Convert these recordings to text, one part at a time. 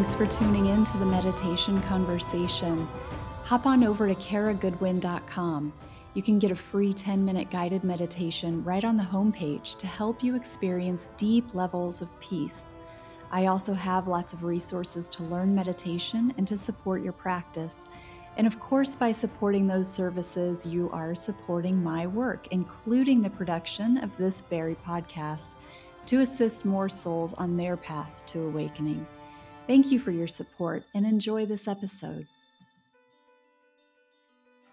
Thanks for tuning in to the meditation conversation. Hop on over to karagoodwin.com. You can get a free 10 minute guided meditation right on the homepage to help you experience deep levels of peace. I also have lots of resources to learn meditation and to support your practice. And of course, by supporting those services, you are supporting my work, including the production of this very podcast, to assist more souls on their path to awakening. Thank you for your support and enjoy this episode.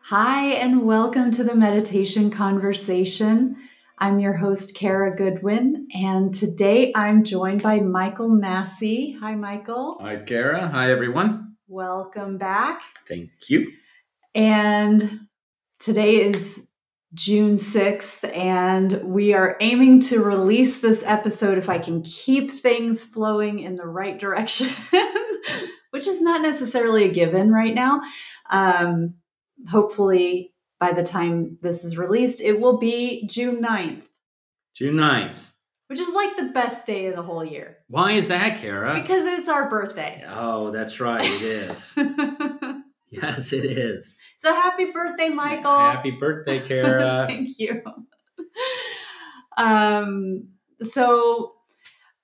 Hi, and welcome to the Meditation Conversation. I'm your host, Kara Goodwin, and today I'm joined by Michael Massey. Hi, Michael. Hi, Kara. Hi, everyone. Welcome back. Thank you. And today is June 6th, and we are aiming to release this episode if I can keep things flowing in the right direction, which is not necessarily a given right now. Um, hopefully, by the time this is released, it will be June 9th. June 9th. Which is like the best day of the whole year. Why is that, Kara? Because it's our birthday. Oh, that's right, it is. yes, it is. So happy birthday, Michael. Happy birthday, Kara. Thank you. Um, so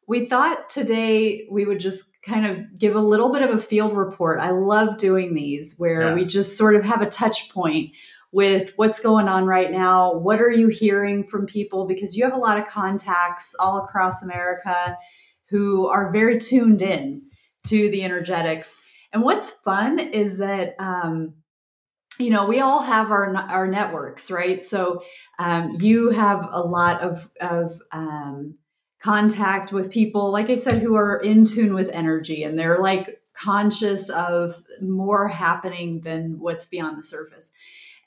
we thought today we would just kind of give a little bit of a field report. I love doing these where yeah. we just sort of have a touch point with what's going on right now. What are you hearing from people? Because you have a lot of contacts all across America who are very tuned in to the energetics. And what's fun is that, um, you know, we all have our our networks, right? So um, you have a lot of of um, contact with people, like I said, who are in tune with energy, and they're like conscious of more happening than what's beyond the surface.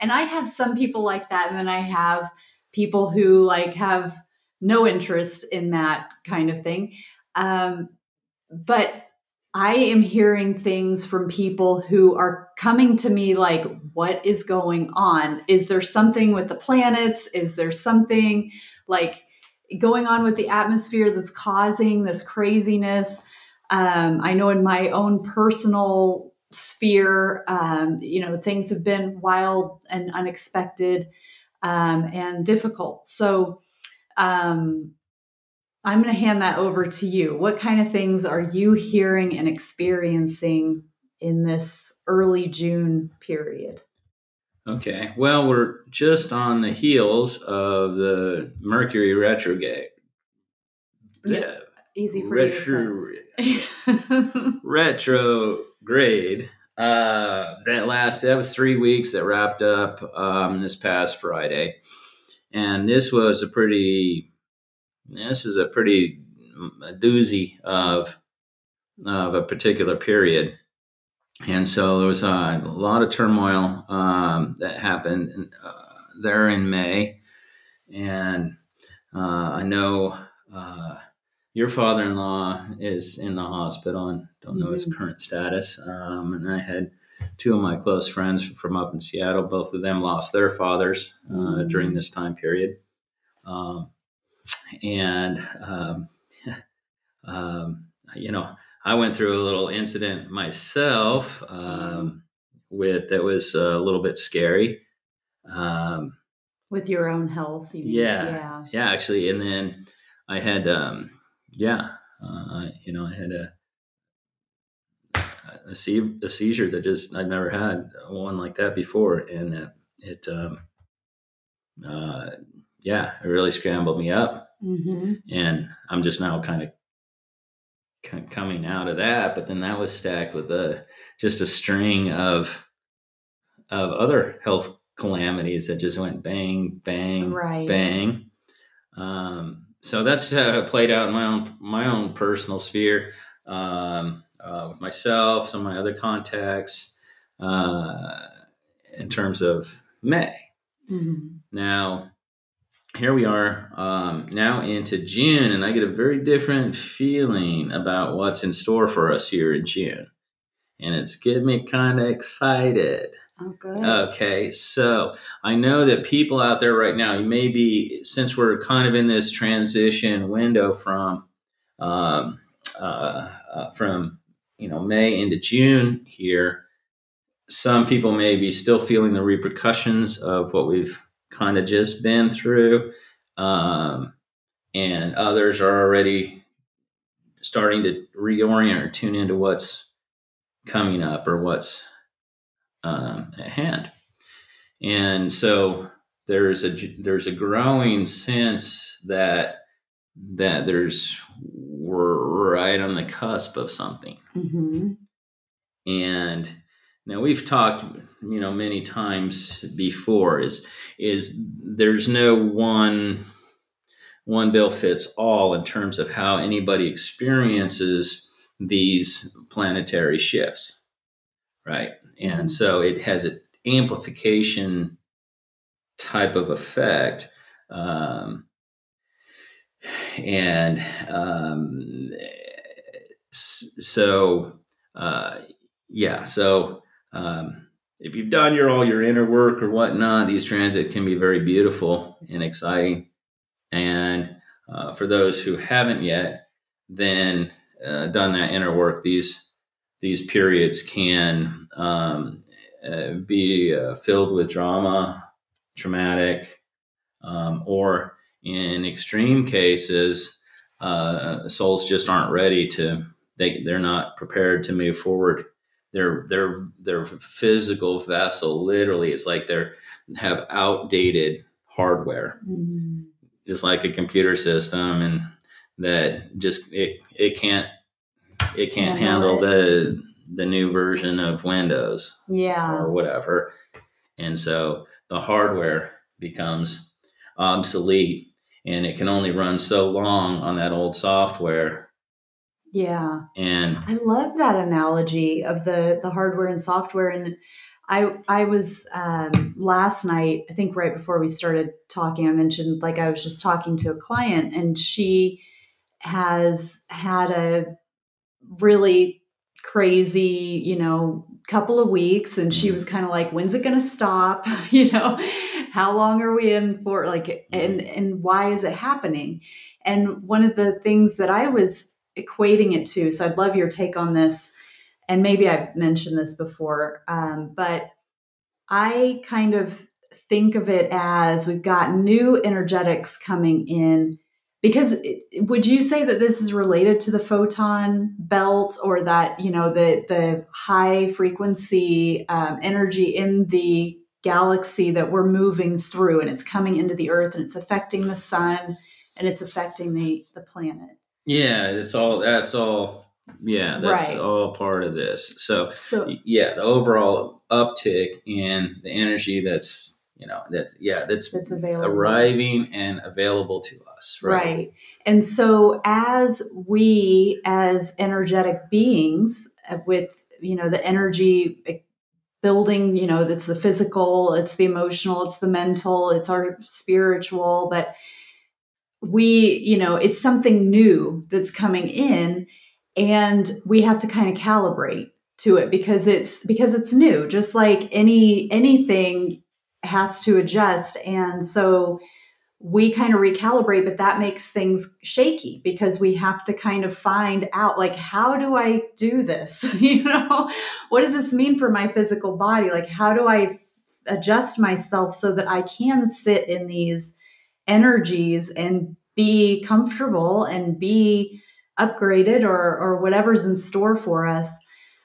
And I have some people like that. And then I have people who like have no interest in that kind of thing. Um, but I am hearing things from people who are coming to me like, what is going on? Is there something with the planets? Is there something like going on with the atmosphere that's causing this craziness? Um, I know in my own personal sphere. Um, you know, things have been wild and unexpected um, and difficult. So um, I'm going to hand that over to you. What kind of things are you hearing and experiencing in this early June period? Okay. Well, we're just on the heels of the Mercury retrograde. Yeah. Easy for Retro- you to say. retro. Uh, that last that was three weeks that wrapped up um, this past Friday, and this was a pretty. This is a pretty a doozy of of a particular period, and so there was a lot of turmoil um, that happened uh, there in May, and uh, I know uh, your father-in-law is in the hospital and don't know mm-hmm. his current status. Um, and I had two of my close friends from up in Seattle. Both of them lost their fathers uh, mm-hmm. during this time period. Um, and, um, um, you know, I went through a little incident myself um, with that was a little bit scary. Um, with your own health, you yeah, yeah, yeah, actually. And then I had, um, yeah, uh, you know, I had a a, se- a, seizure that just I'd never had one like that before, and it, it um, uh, yeah, it really scrambled me up, mm-hmm. and I'm just now kind of coming out of that. But then that was stacked with a just a string of of other health calamities that just went bang, bang, right. bang. Um, so that's how it played out in my own my own personal sphere um, uh, with myself, some of my other contacts uh, in terms of May. Mm-hmm. Now, here we are um, now into June, and I get a very different feeling about what's in store for us here in June, and it's getting me kind of excited. Oh, good. Okay, so I know that people out there right now, maybe since we're kind of in this transition window from um, uh, uh, from you know May into June here, some people may be still feeling the repercussions of what we've kind of just been through, um, and others are already starting to reorient or tune into what's coming up or what's um, at hand. And so there's a there's a growing sense that that there's we're right on the cusp of something. Mm-hmm. And now we've talked, you know, many times before is is there's no one one bill fits all in terms of how anybody experiences these planetary shifts, right? And so it has an amplification type of effect. Um, and um, so, uh, yeah, so um, if you've done your all your inner work or whatnot, these transits can be very beautiful and exciting. And uh, for those who haven't yet, then uh, done that inner work, these these periods can um, uh, be uh, filled with drama, traumatic, um, or in extreme cases, uh, souls just aren't ready to. They they're not prepared to move forward their their their physical vessel literally is like they're have outdated hardware mm-hmm. just like a computer system and that just it it can't it can't, handle it. the the new version of windows yeah or whatever and so the hardware becomes obsolete and it can only run so long on that old software yeah. And I love that analogy of the the hardware and software and I I was um, last night, I think right before we started talking, I mentioned like I was just talking to a client and she has had a really crazy, you know, couple of weeks and she was kind of like when's it going to stop? You know how long are we in for? Like and and why is it happening? And one of the things that i was equating it to. So I'd love your take on this. And maybe I've mentioned this before, um, but I kind of think of it as we've got new energetics coming in. Because would you say that this is related to the photon belt, or that you know the the high frequency um, energy in the galaxy that we're moving through, and it's coming into the Earth, and it's affecting the sun, and it's affecting the the planet? Yeah, it's all that's all yeah, that's right. all part of this. So, so yeah, the overall uptick in the energy that's you know that's yeah that's, that's available. arriving and available to us right? right and so as we as energetic beings uh, with you know the energy eh, building you know that's the physical it's the emotional it's the mental it's our spiritual but we, you know, it's something new that's coming in and we have to kind of calibrate to it because it's because it's new just like any anything has to adjust. And so we kind of recalibrate but that makes things shaky because we have to kind of find out like how do i do this? You know what does this mean for my physical body? Like how do i f- adjust myself so that i can sit in these energies and be comfortable and be upgraded or or whatever's in store for us.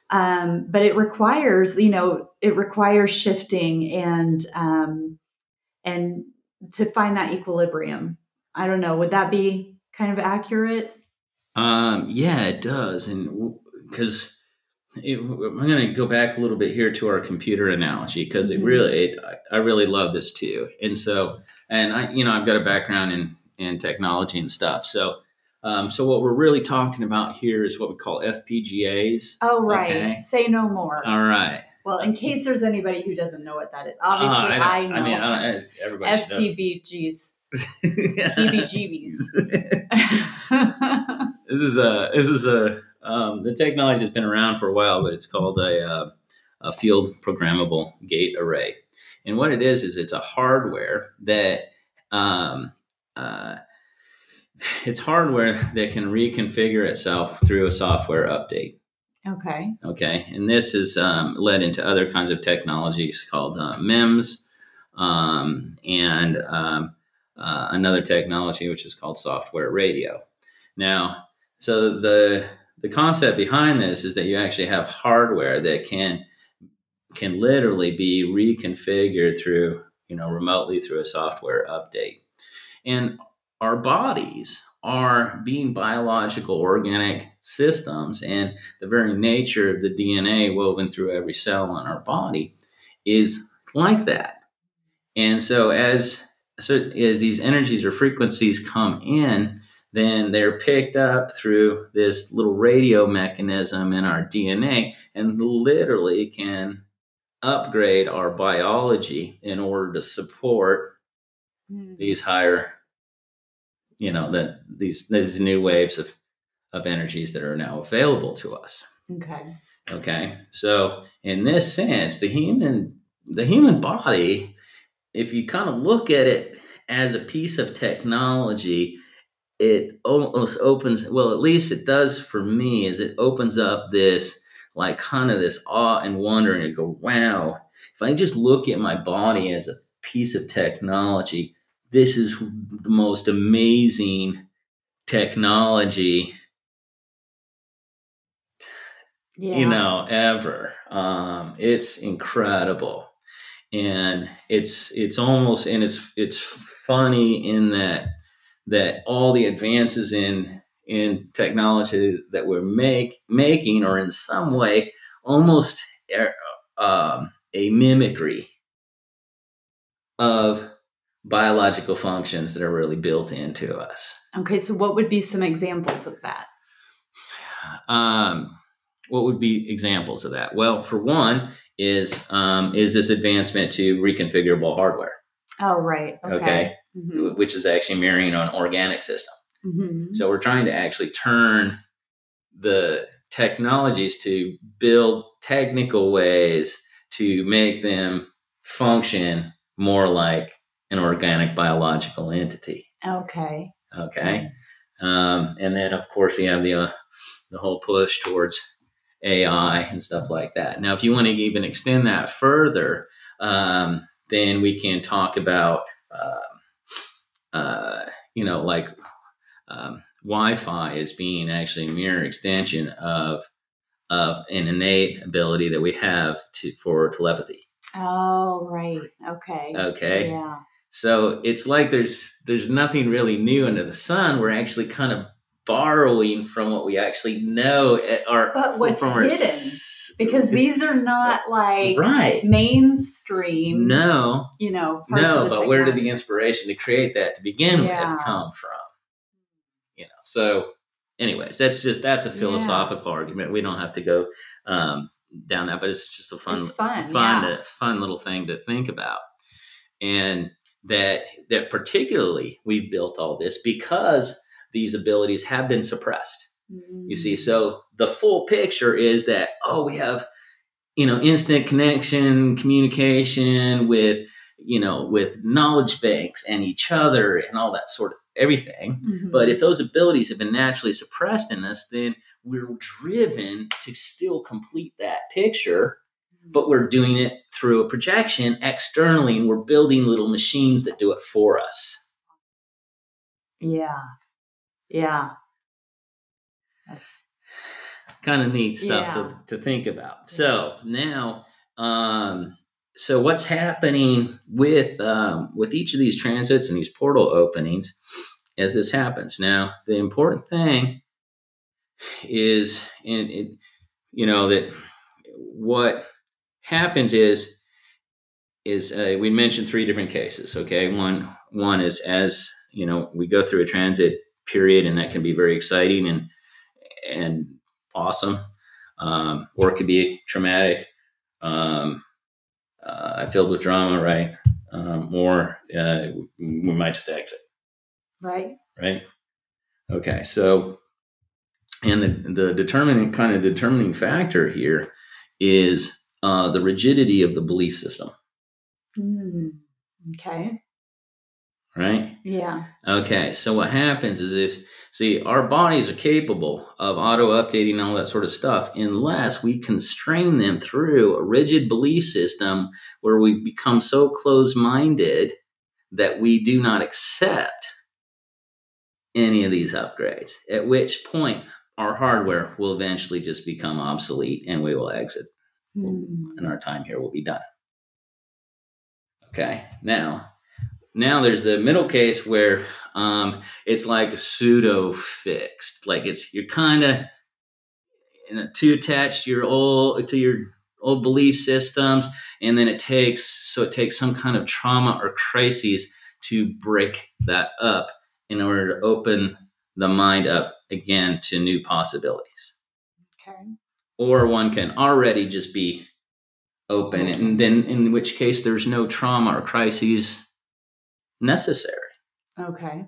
Um, but it requires you know it requires shifting and um, and to find that equilibrium. I don't know. Would that be kind of accurate? Um, yeah it does. And because I'm going to go back a little bit here to our computer analogy because mm-hmm. it really, it, I really love this too. And so, and I, you know, I've got a background in in technology and stuff. So, um, so what we're really talking about here is what we call FPGAs. Oh, right. Okay? Say no more. All right. Well, in case there's anybody who doesn't know what that is, obviously uh, I, I, know. I mean, I everybody FTBGs. PBGBs. this is a this is a um, the technology has been around for a while, but it's called a, uh, a field programmable gate array. And what it is is it's a hardware that um, uh, it's hardware that can reconfigure itself through a software update. Okay. Okay. And this is um, led into other kinds of technologies called uh, MEMS um, and um, uh, another technology which is called software radio. Now, so the the concept behind this is that you actually have hardware that can can literally be reconfigured through you know remotely through a software update. And our bodies are being biological organic systems and the very nature of the dna woven through every cell in our body is like that. And so as so as these energies or frequencies come in then they're picked up through this little radio mechanism in our dna and literally can upgrade our biology in order to support mm. these higher you know that these these new waves of of energies that are now available to us. Okay. Okay? So in this sense the human the human body if you kind of look at it as a piece of technology it almost opens well at least it does for me is it opens up this like kind of this awe and wonder and go, wow, if I just look at my body as a piece of technology, this is the most amazing technology yeah. you know ever. Um, it's incredible. And it's it's almost and it's it's funny in that that all the advances in in technology that we're make, making or in some way almost um, a mimicry of biological functions that are really built into us. Okay, so what would be some examples of that? Um, what would be examples of that? Well, for one, is um, is this advancement to reconfigurable hardware? Oh, right. Okay. okay? Mm-hmm. Which is actually mirroring an organic system. Mm-hmm. So we're trying to actually turn the technologies to build technical ways to make them function more like an organic biological entity. Okay. Okay. Um, and then, of course, we have the uh, the whole push towards AI and stuff like that. Now, if you want to even extend that further, um, then we can talk about, uh, uh, you know, like um, Wi-Fi as being actually a mirror extension of of an innate ability that we have to for telepathy. Oh, right. Okay. Okay. Yeah. So it's like there's there's nothing really new under the sun. We're actually kind of borrowing from what we actually know at our but what's from hidden our, because these are not like right mainstream no you know no but technology. where did the inspiration to create that to begin yeah. with come from you know so anyways that's just that's a philosophical yeah. argument we don't have to go um, down that but it's just a fun it's fun fun, yeah. to, fun little thing to think about and that that particularly we've built all this because these abilities have been suppressed mm-hmm. you see mm. so the full picture is that oh we have you know instant connection communication with you know with knowledge banks and each other and all that sort of everything. Mm-hmm. But if those abilities have been naturally suppressed in us, then we're driven to still complete that picture, mm-hmm. but we're doing it through a projection externally and we're building little machines that do it for us. Yeah. Yeah. That's kind of neat stuff yeah. to, to think about. So now, um, so what's happening with um, with each of these transits and these portal openings as this happens? Now, the important thing is, and in you know, that what happens is is uh, we mentioned three different cases. Okay, one one is as you know we go through a transit period, and that can be very exciting and and awesome, um, or it could be traumatic. Um, uh, filled with drama, right? Um, or uh, we might just exit. Right. Right. Okay. So, and the, the determining kind of determining factor here is uh, the rigidity of the belief system. Mm, okay. Right. Yeah. Okay. So what happens is if See, our bodies are capable of auto updating all that sort of stuff unless we constrain them through a rigid belief system where we become so close minded that we do not accept any of these upgrades, at which point our hardware will eventually just become obsolete and we will exit mm. and our time here will be done. Okay, now now there's the middle case where um, it's like pseudo fixed, like it's you're kind of you know, too attached to your old to your old belief systems, and then it takes so it takes some kind of trauma or crises to break that up in order to open the mind up again to new possibilities. Okay. Or one can already just be open, and then in which case there's no trauma or crises necessary. Okay.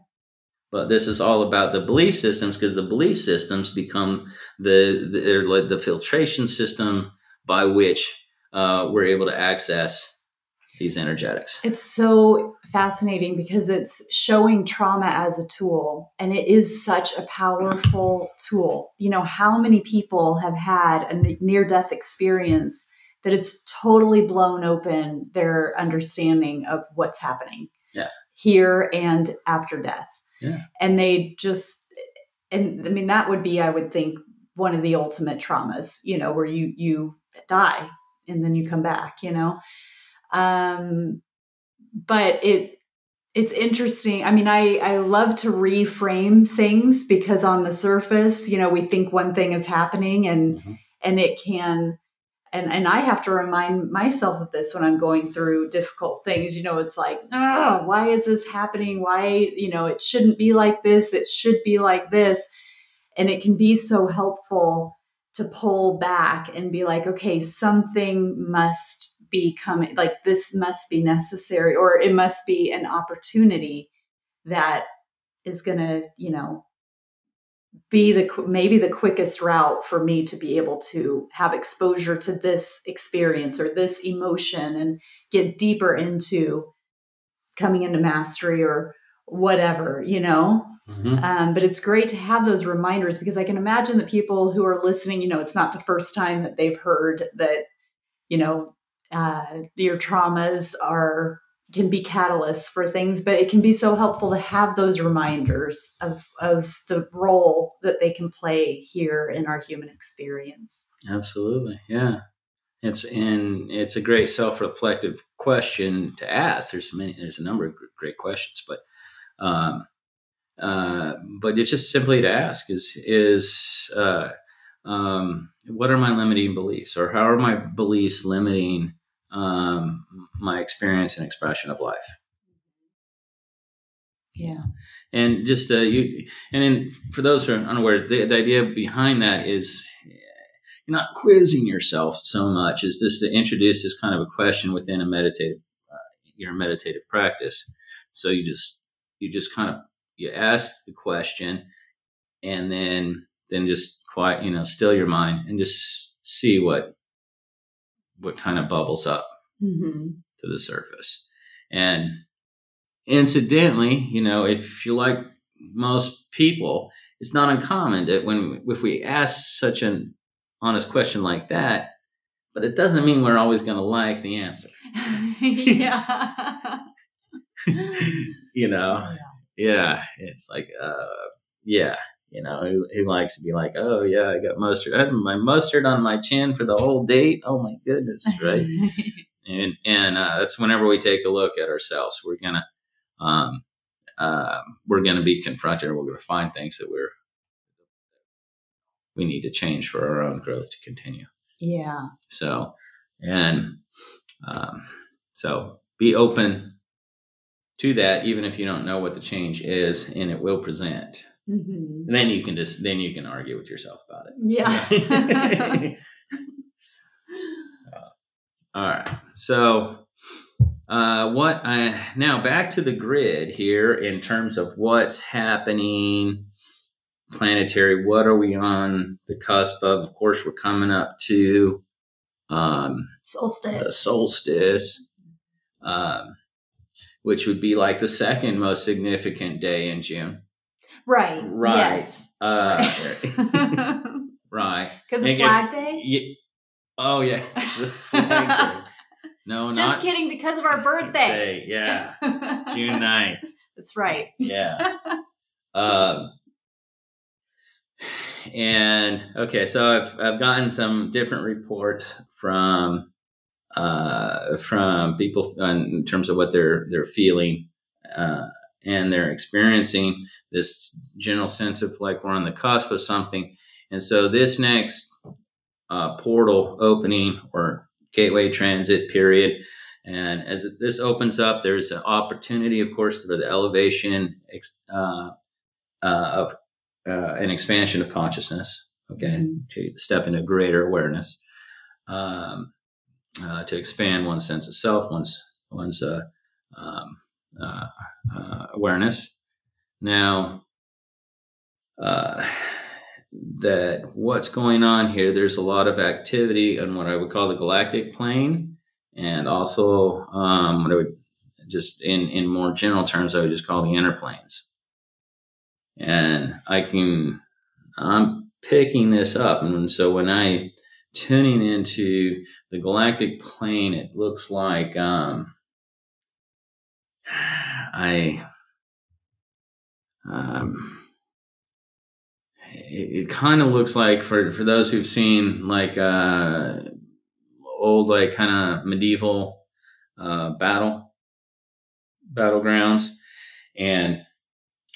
But this is all about the belief systems because the belief systems become the they're like the filtration system by which uh, we're able to access these energetics. It's so fascinating because it's showing trauma as a tool and it is such a powerful tool. You know, how many people have had a near death experience that it's totally blown open their understanding of what's happening. Yeah here and after death. Yeah. And they just, and I mean, that would be, I would think, one of the ultimate traumas, you know, where you, you die and then you come back, you know? Um, but it, it's interesting. I mean, I, I love to reframe things because on the surface, you know, we think one thing is happening and, mm-hmm. and it can, and and I have to remind myself of this when I'm going through difficult things. You know, it's like, oh, why is this happening? Why, you know, it shouldn't be like this. It should be like this. And it can be so helpful to pull back and be like, okay, something must be coming, like this must be necessary, or it must be an opportunity that is going to, you know, be the maybe the quickest route for me to be able to have exposure to this experience or this emotion and get deeper into coming into mastery or whatever you know mm-hmm. um, but it's great to have those reminders because i can imagine the people who are listening you know it's not the first time that they've heard that you know uh, your traumas are can be catalysts for things, but it can be so helpful to have those reminders of, of the role that they can play here in our human experience. Absolutely. Yeah. It's in it's a great self-reflective question to ask. There's many there's a number of great questions, but um uh but it's just simply to ask is is uh um what are my limiting beliefs or how are my beliefs limiting um, my experience and expression of life. Yeah. And just uh, you, and then for those who are unaware, the, the idea behind that is you're not quizzing yourself so much as just to introduce this kind of a question within a meditative, uh, your meditative practice. So you just, you just kind of, you ask the question and then, then just quiet, you know, still your mind and just see what what kind of bubbles up mm-hmm. to the surface. And incidentally, you know, if you like most people, it's not uncommon that when if we ask such an honest question like that, but it doesn't mean we're always going to like the answer. yeah. you know, yeah. yeah, it's like, uh, yeah, you know, who, who likes to be like, oh yeah, I got mustard. I had my mustard on my chin for the whole date. Oh my goodness, right? and and uh, that's whenever we take a look at ourselves, we're gonna um, uh, we're gonna be confronted, or we're gonna find things that we're we need to change for our own growth to continue. Yeah. So, and um, so be open to that, even if you don't know what the change is, and it will present. Mm-hmm. And then you can just then you can argue with yourself about it. Yeah. uh, all right. So uh, what I now back to the grid here in terms of what's happening planetary. What are we on the cusp of? Of course, we're coming up to um, solstice. The solstice, um, which would be like the second most significant day in June. Right. Right. Yes. Uh, right. Because of Flag Day? Yeah. Oh, yeah. No, Just kidding, because of our birthday. Day. Yeah. June 9th. That's right. Yeah. um, and okay, so I've I've gotten some different reports from uh, from people in terms of what they're they're feeling uh, and they're experiencing this general sense of like we're on the cusp of something. And so this next uh, portal opening or gateway transit period, and as this opens up, there's an opportunity, of course, for the elevation uh, uh, of uh, an expansion of consciousness. Okay, mm-hmm. to step into greater awareness, um, uh, to expand one's sense of self, one's one's uh, um, uh, uh, awareness. Now, uh, that what's going on here, there's a lot of activity on what I would call the galactic plane, and also um, what I would just in in more general terms, I would just call the inner planes. And I can, I'm picking this up, and so when I tuning into the galactic plane, it looks like um, I um, it, it kind of looks like for for those who've seen like uh, old like kind of medieval uh, battle battlegrounds, and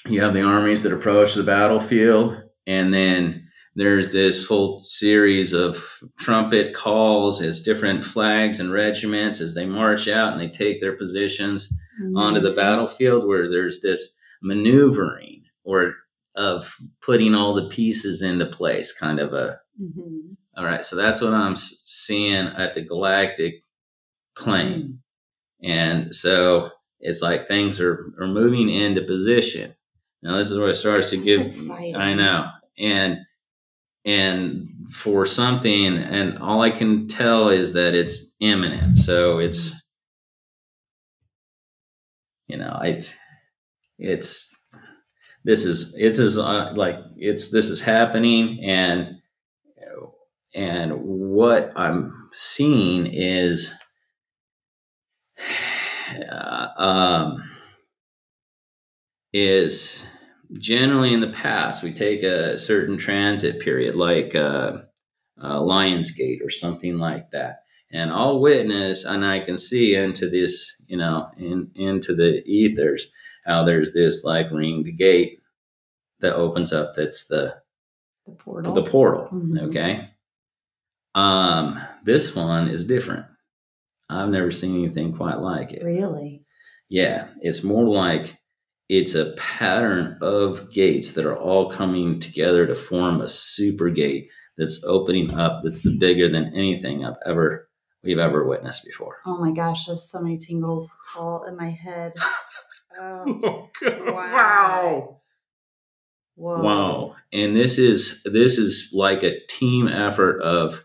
you have the armies that approach the battlefield, and then there's this whole series of trumpet calls as different flags and regiments as they march out and they take their positions mm-hmm. onto the battlefield where there's this maneuvering or of putting all the pieces into place kind of a mm-hmm. all right so that's what i'm seeing at the galactic plane. Mm-hmm. and so it's like things are, are moving into position. Now this is where it starts to give i know. And and for something and all i can tell is that it's imminent. So it's you know it's it's this is it's is uh, like it's this is happening and and what i'm seeing is uh, um is generally in the past we take a certain transit period like uh, uh, Lionsgate or something like that, and I'll witness and I can see into this, you know, in into the ethers how there's this like ringed gate that opens up. That's the the portal. The portal. Mm-hmm. Okay. Um, this one is different. I've never seen anything quite like it. Really? Yeah, it's more like it's a pattern of gates that are all coming together to form a super gate that's opening up that's the bigger than anything I've ever we've ever witnessed before. Oh my gosh, there's so many tingles all in my head. Oh, oh wow. Whoa. Wow. And this is this is like a team effort of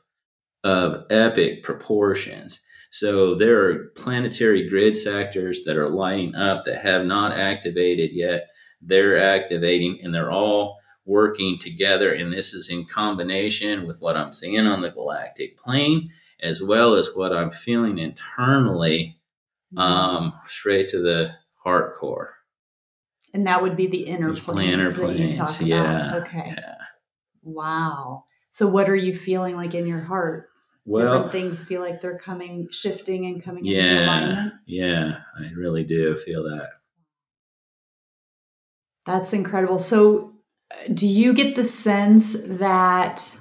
of epic proportions. So there are planetary grid sectors that are lighting up that have not activated yet. They're activating and they're all working together. And this is in combination with what I'm seeing on the galactic plane, as well as what I'm feeling internally, mm-hmm. um, straight to the heart core. And that would be the inner planes, that you talk about. Yeah, okay. Yeah. Wow. So what are you feeling like in your heart? well, different things feel like they're coming, shifting and coming yeah, into alignment. Yeah, I really do feel that. That's incredible. So, do you get the sense that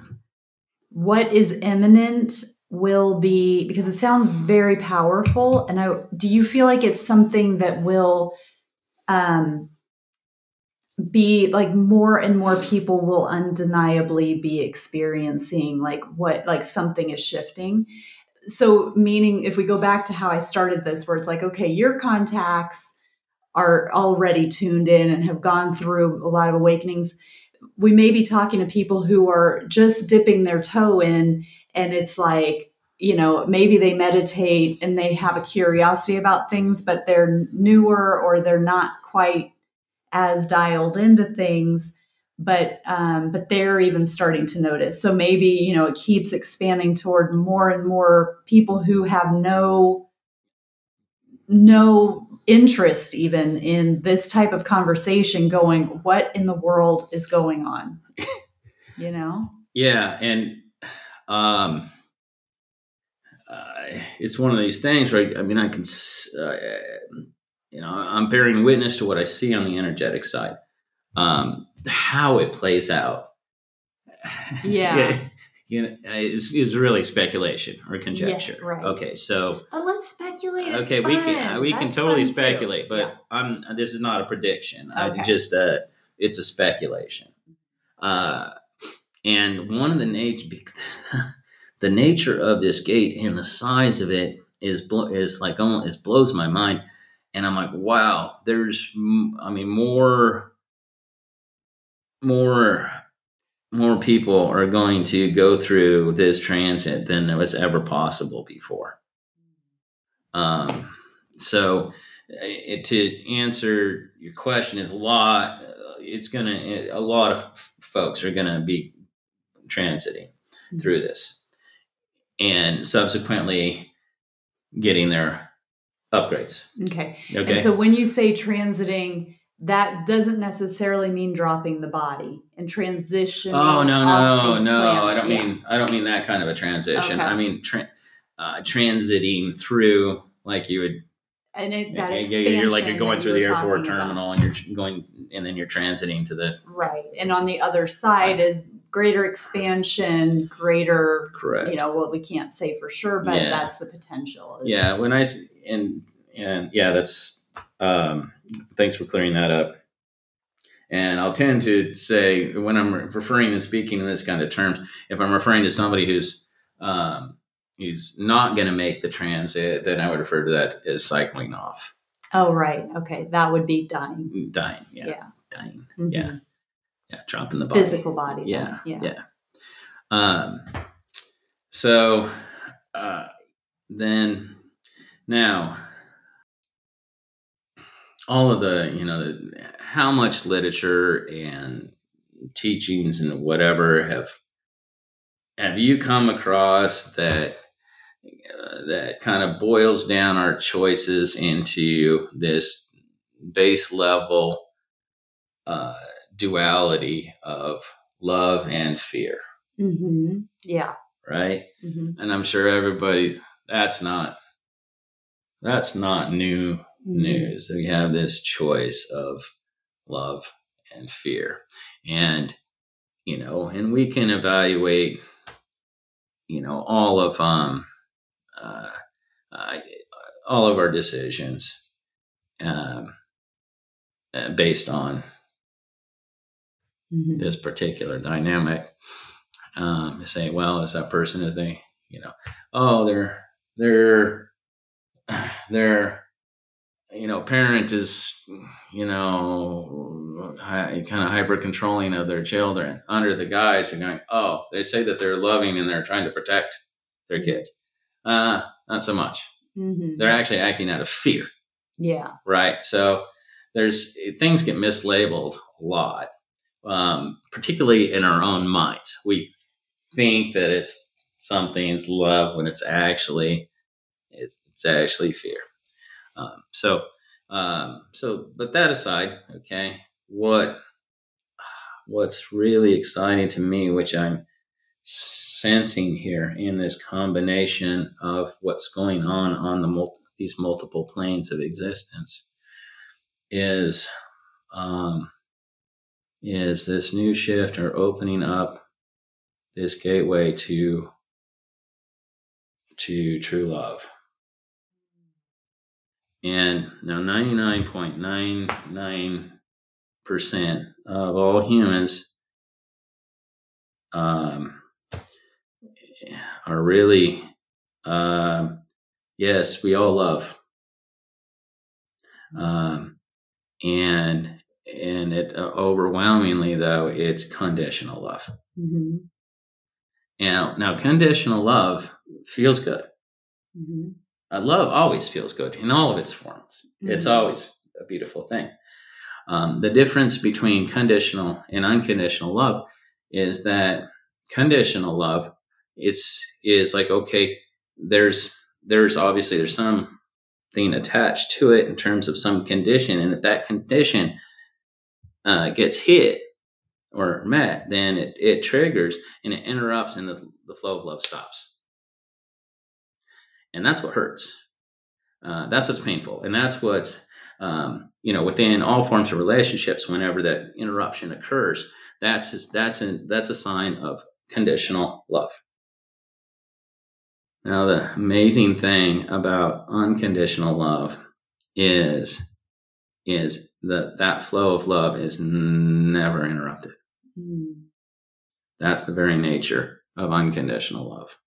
what is imminent will be because it sounds very powerful and I, do you feel like it's something that will um, be like more and more people will undeniably be experiencing like what like something is shifting? So meaning if we go back to how i started this where it's like okay your contacts are already tuned in and have gone through a lot of awakenings we may be talking to people who are just dipping their toe in and it's like you know maybe they meditate and they have a curiosity about things but they're newer or they're not quite as dialed into things but um, but they're even starting to notice. So maybe you know it keeps expanding toward more and more people who have no no interest even in this type of conversation going what in the world is going on? You know? Yeah and um uh, it's one of these things where I, mean i can uh, you know i'm bearing witness to what i see on the energetic side um how it plays out. Yeah you know, is, is really speculation or conjecture. Yeah, right. Okay, so but let's speculate. It's okay, fun. we can uh, we That's can totally speculate, too. but Yeah. I'm this is not a prediction. Okay. I just uh, it's a speculation. Uh, and one of the nature the nature of this gate and the size of it is blo- is like almost it blows my mind, and I'm like, wow, there's m- I mean more more more people are going to go through this transit than it was ever possible before. Um, so, it, to answer your question, is a lot. uh, It's gonna a lot of f- folks are gonna be transiting through this, and subsequently getting their upgrades. Okay. Okay. And so when you say transiting, that doesn't necessarily mean dropping the body and transitioning. Oh no no no! planet. I don't Yeah. mean I don't mean that kind of a transition. Okay. I mean tra- uh, transiting through like you would. and it, that yeah, expansion. you're like you're going through the airport talking about. terminal, and you're going, and then you're transiting to the right? And on the other side is greater expansion, greater. correct. You know, well, we can't say for sure, but Yeah. that's the potential. yeah, I and and yeah, that's um, thanks for clearing that up. And I'll tend to say when I'm referring and speaking in this kind of terms, if I'm referring to somebody who's um, who's not going to make the transit, then I would refer to that as cycling off, Oh, right. Okay, that would be dying. dying. Yeah, Yeah. dying. Mhm. Yeah, yeah, dropping the body. Physical body. Yeah, Yeah. yeah. Um, so uh, then now all of the you know the, how much literature and teachings and whatever have have you come across that uh, that kind of boils down our choices into this base level uh, duality of love and fear Mm-hmm. Yeah. right hmm and i'm sure everybody that's not that's not new news that we have this choice of love and fear. And you know and we can evaluate you know all of um uh, uh all of our decisions um uh, based on hmm this particular dynamic. Um say well is that person is they you know oh they're they're they're you know parent is you know kind of hyper controlling of their children under the guise of going oh they say that they're loving and they're trying to protect their kids uh not so much hmm they're actually acting out of fear Yeah. right? So there's things get mislabeled a lot, um, particularly in our own minds. We think that it's something's love when it's actually it's, it's actually fear. Um, so um, so, but that aside, okay, what what's really exciting to me, which I'm sensing here in this combination of what's going on on the these multiple planes of existence is um, is this new shift or opening up this gateway to to true love and now 99.99% of all humans um, are really um, yes we all love. Um, and and it uh, overwhelmingly though it's conditional love. Hmm now now conditional love feels good. Hmm uh, love always feels good in all of its forms it's Mhm. always a beautiful thing Um, the difference between conditional and unconditional love is that conditional love is is like okay, there's there's obviously there's some thing attached to it in terms of some condition, and if that condition uh, gets hit or met, then it, it triggers and it interrupts, and the, the flow of love stops. And that's what hurts. Uh, that's what's painful, and that's what um, you know within all forms of relationships. Whenever that interruption occurs, that's that's a, that's a sign of conditional love. Now, the amazing thing about unconditional love is is that that flow of love is never interrupted. Mm. That's the very nature of unconditional love.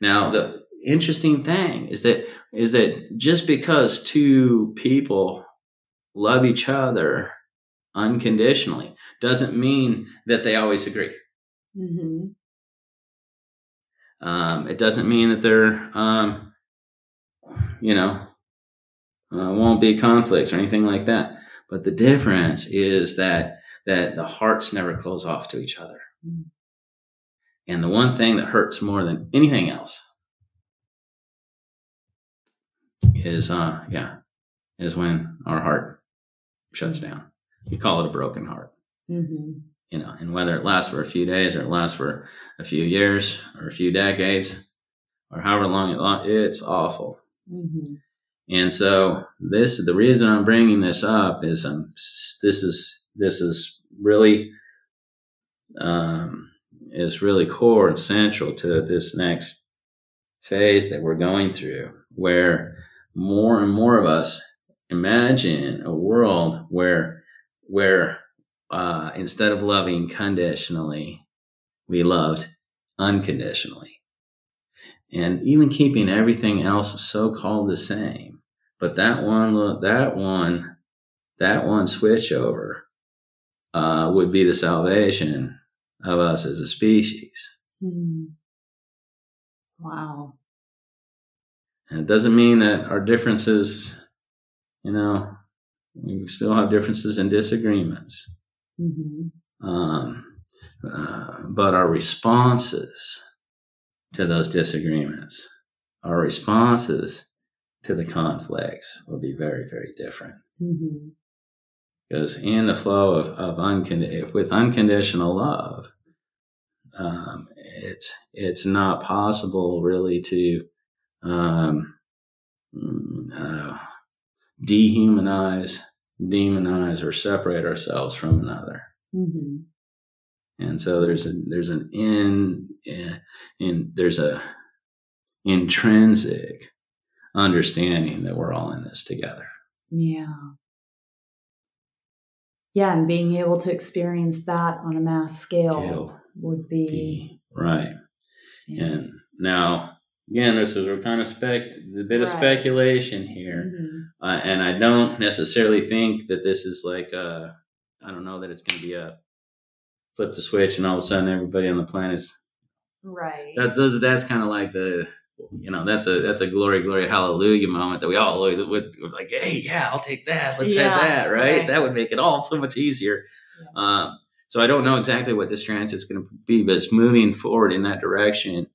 Now, the interesting thing is that is that just because two people love each other unconditionally doesn't mean that they always agree. Mm-hmm. Um, it doesn't mean that there, um, you know, uh, won't be conflicts or anything like that. But the difference is that that the hearts never close off to each other. Mm. And the one thing that hurts more than anything else is, uh, yeah, is when our heart shuts down. We call it a broken heart. Mm-hmm you know, and whether it lasts for a few days or it lasts for a few years or a few decades or however long it lasts, it's awful. Mm-hmm. And so this, the reason I'm bringing this up is um, this is this is really um, is really core and central to this next phase that we're going through, where more and more of us imagine a world where where uh, instead of loving conditionally, we loved unconditionally. And even keeping everything else so called the same. But that one, that one, that one switch over uh, would be the salvation of us as a species. Mm. Wow. And it doesn't mean that our differences, you know, we still have differences and disagreements. Mm-hmm. Um, uh, but our responses to those disagreements, our responses to the conflicts will be very, very different. Mm-hmm. Because in the flow of, of uncond- with unconditional love, um, it's it's not possible really to um, uh, dehumanize demonize or separate ourselves from another. Mm-hmm. And so there's a there's an in in there's a intrinsic understanding that we're all in this together. Yeah. Yeah, and being able to experience that on a mass scale Scale would be, be right. Yeah. And now again, this is a kind of spec, a bit right. of speculation here, mm-hmm. uh, and I don't necessarily think that this is like, uh, I don't know that it's going to be a flip the switch and all of a sudden everybody on the planet's right. That those that's kind of like the, you know, that's a that's a glory glory hallelujah moment that we all would, would like, hey, yeah, I'll take that. Let's yeah, have that, right? right? That would make it all so much easier. Yeah. Um, so I don't know exactly what this transit is going to be, but it's moving forward in that direction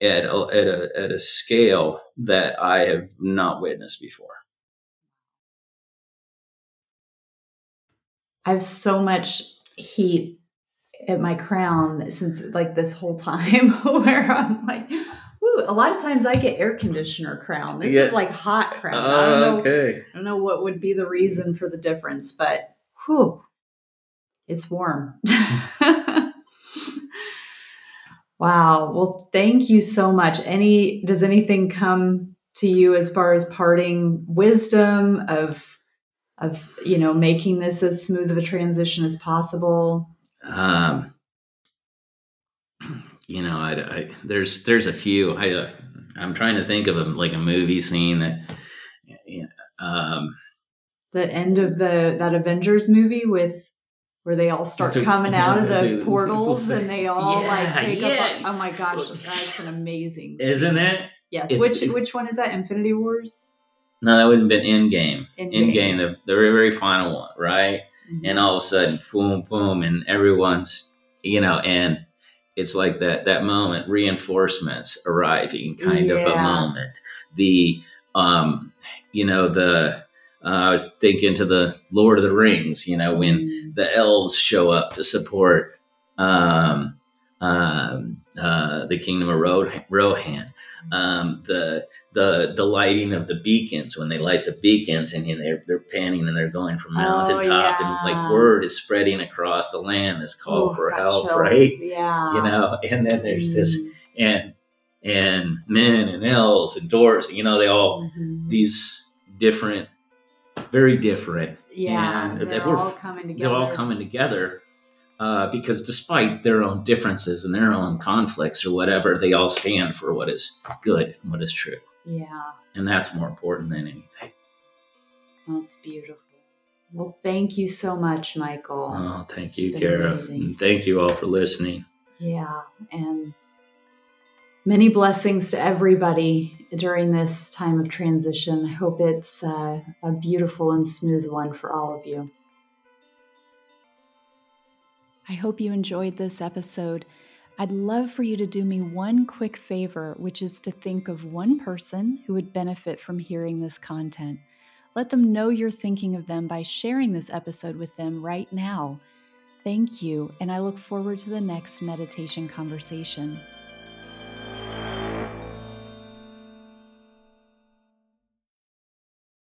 at a, at a, at a scale that I have not witnessed before. I have so much heat at my crown since like this whole time where I'm like, woo, a lot of times I get air conditioner crown. This yeah. is like hot crown. Uh, I don't know, okay. I don't know what would be the reason for the difference, but whew, it's warm. Wow. Well, thank you so much. Any does anything come to you as far as parting wisdom of of you know making this as smooth of a transition as possible? Um, you know, I, I there's there's a few. I uh, I'm trying to think of a like a movie scene that. Um, the end of the that Avengers movie with where they all start coming out of the portals and they all yeah, like take yeah. up. oh my gosh, that's an amazing. Isn't it? Yes. It's, which which one is that? Infinity Wars. No, that would have been Endgame. In game, the, the very, very final one, right? Mm-hmm. And all of a sudden, boom, boom, and everyone's, you know, and it's like that that moment, reinforcements arriving, kind yeah. of a moment. The, um, you know, the uh, I was thinking to the Lord of the Rings, you know, when mm-hmm. the elves show up to support um, um, uh, the kingdom of Rohan. Um, the the the lighting of the beacons when they light the beacons and they're they're panning and they're going from mountaintop oh, yeah. and like word is spreading across the land this call Ooh, for help chills. right yeah you know and then there's mm. this and and men and elves and dwarves you know they all mm-hmm. these different very different yeah and they're all coming together they're all coming together uh, because despite their own differences and their own conflicts or whatever, they all stand for what is good and what is true. Yeah. And that's more important than anything. That's beautiful. Well, thank you so much, Michael. Oh, thank it's you, Kara. And thank you all for listening. Yeah. And many blessings to everybody during this time of transition. I hope it's uh, a beautiful and smooth one for all of you. I hope you enjoyed this episode. I'd love for you to do me one quick favor, which is to think of one person who would benefit from hearing this content. Let them know you're thinking of them by sharing this episode with them right now. Thank you, and I look forward to the next meditation conversation.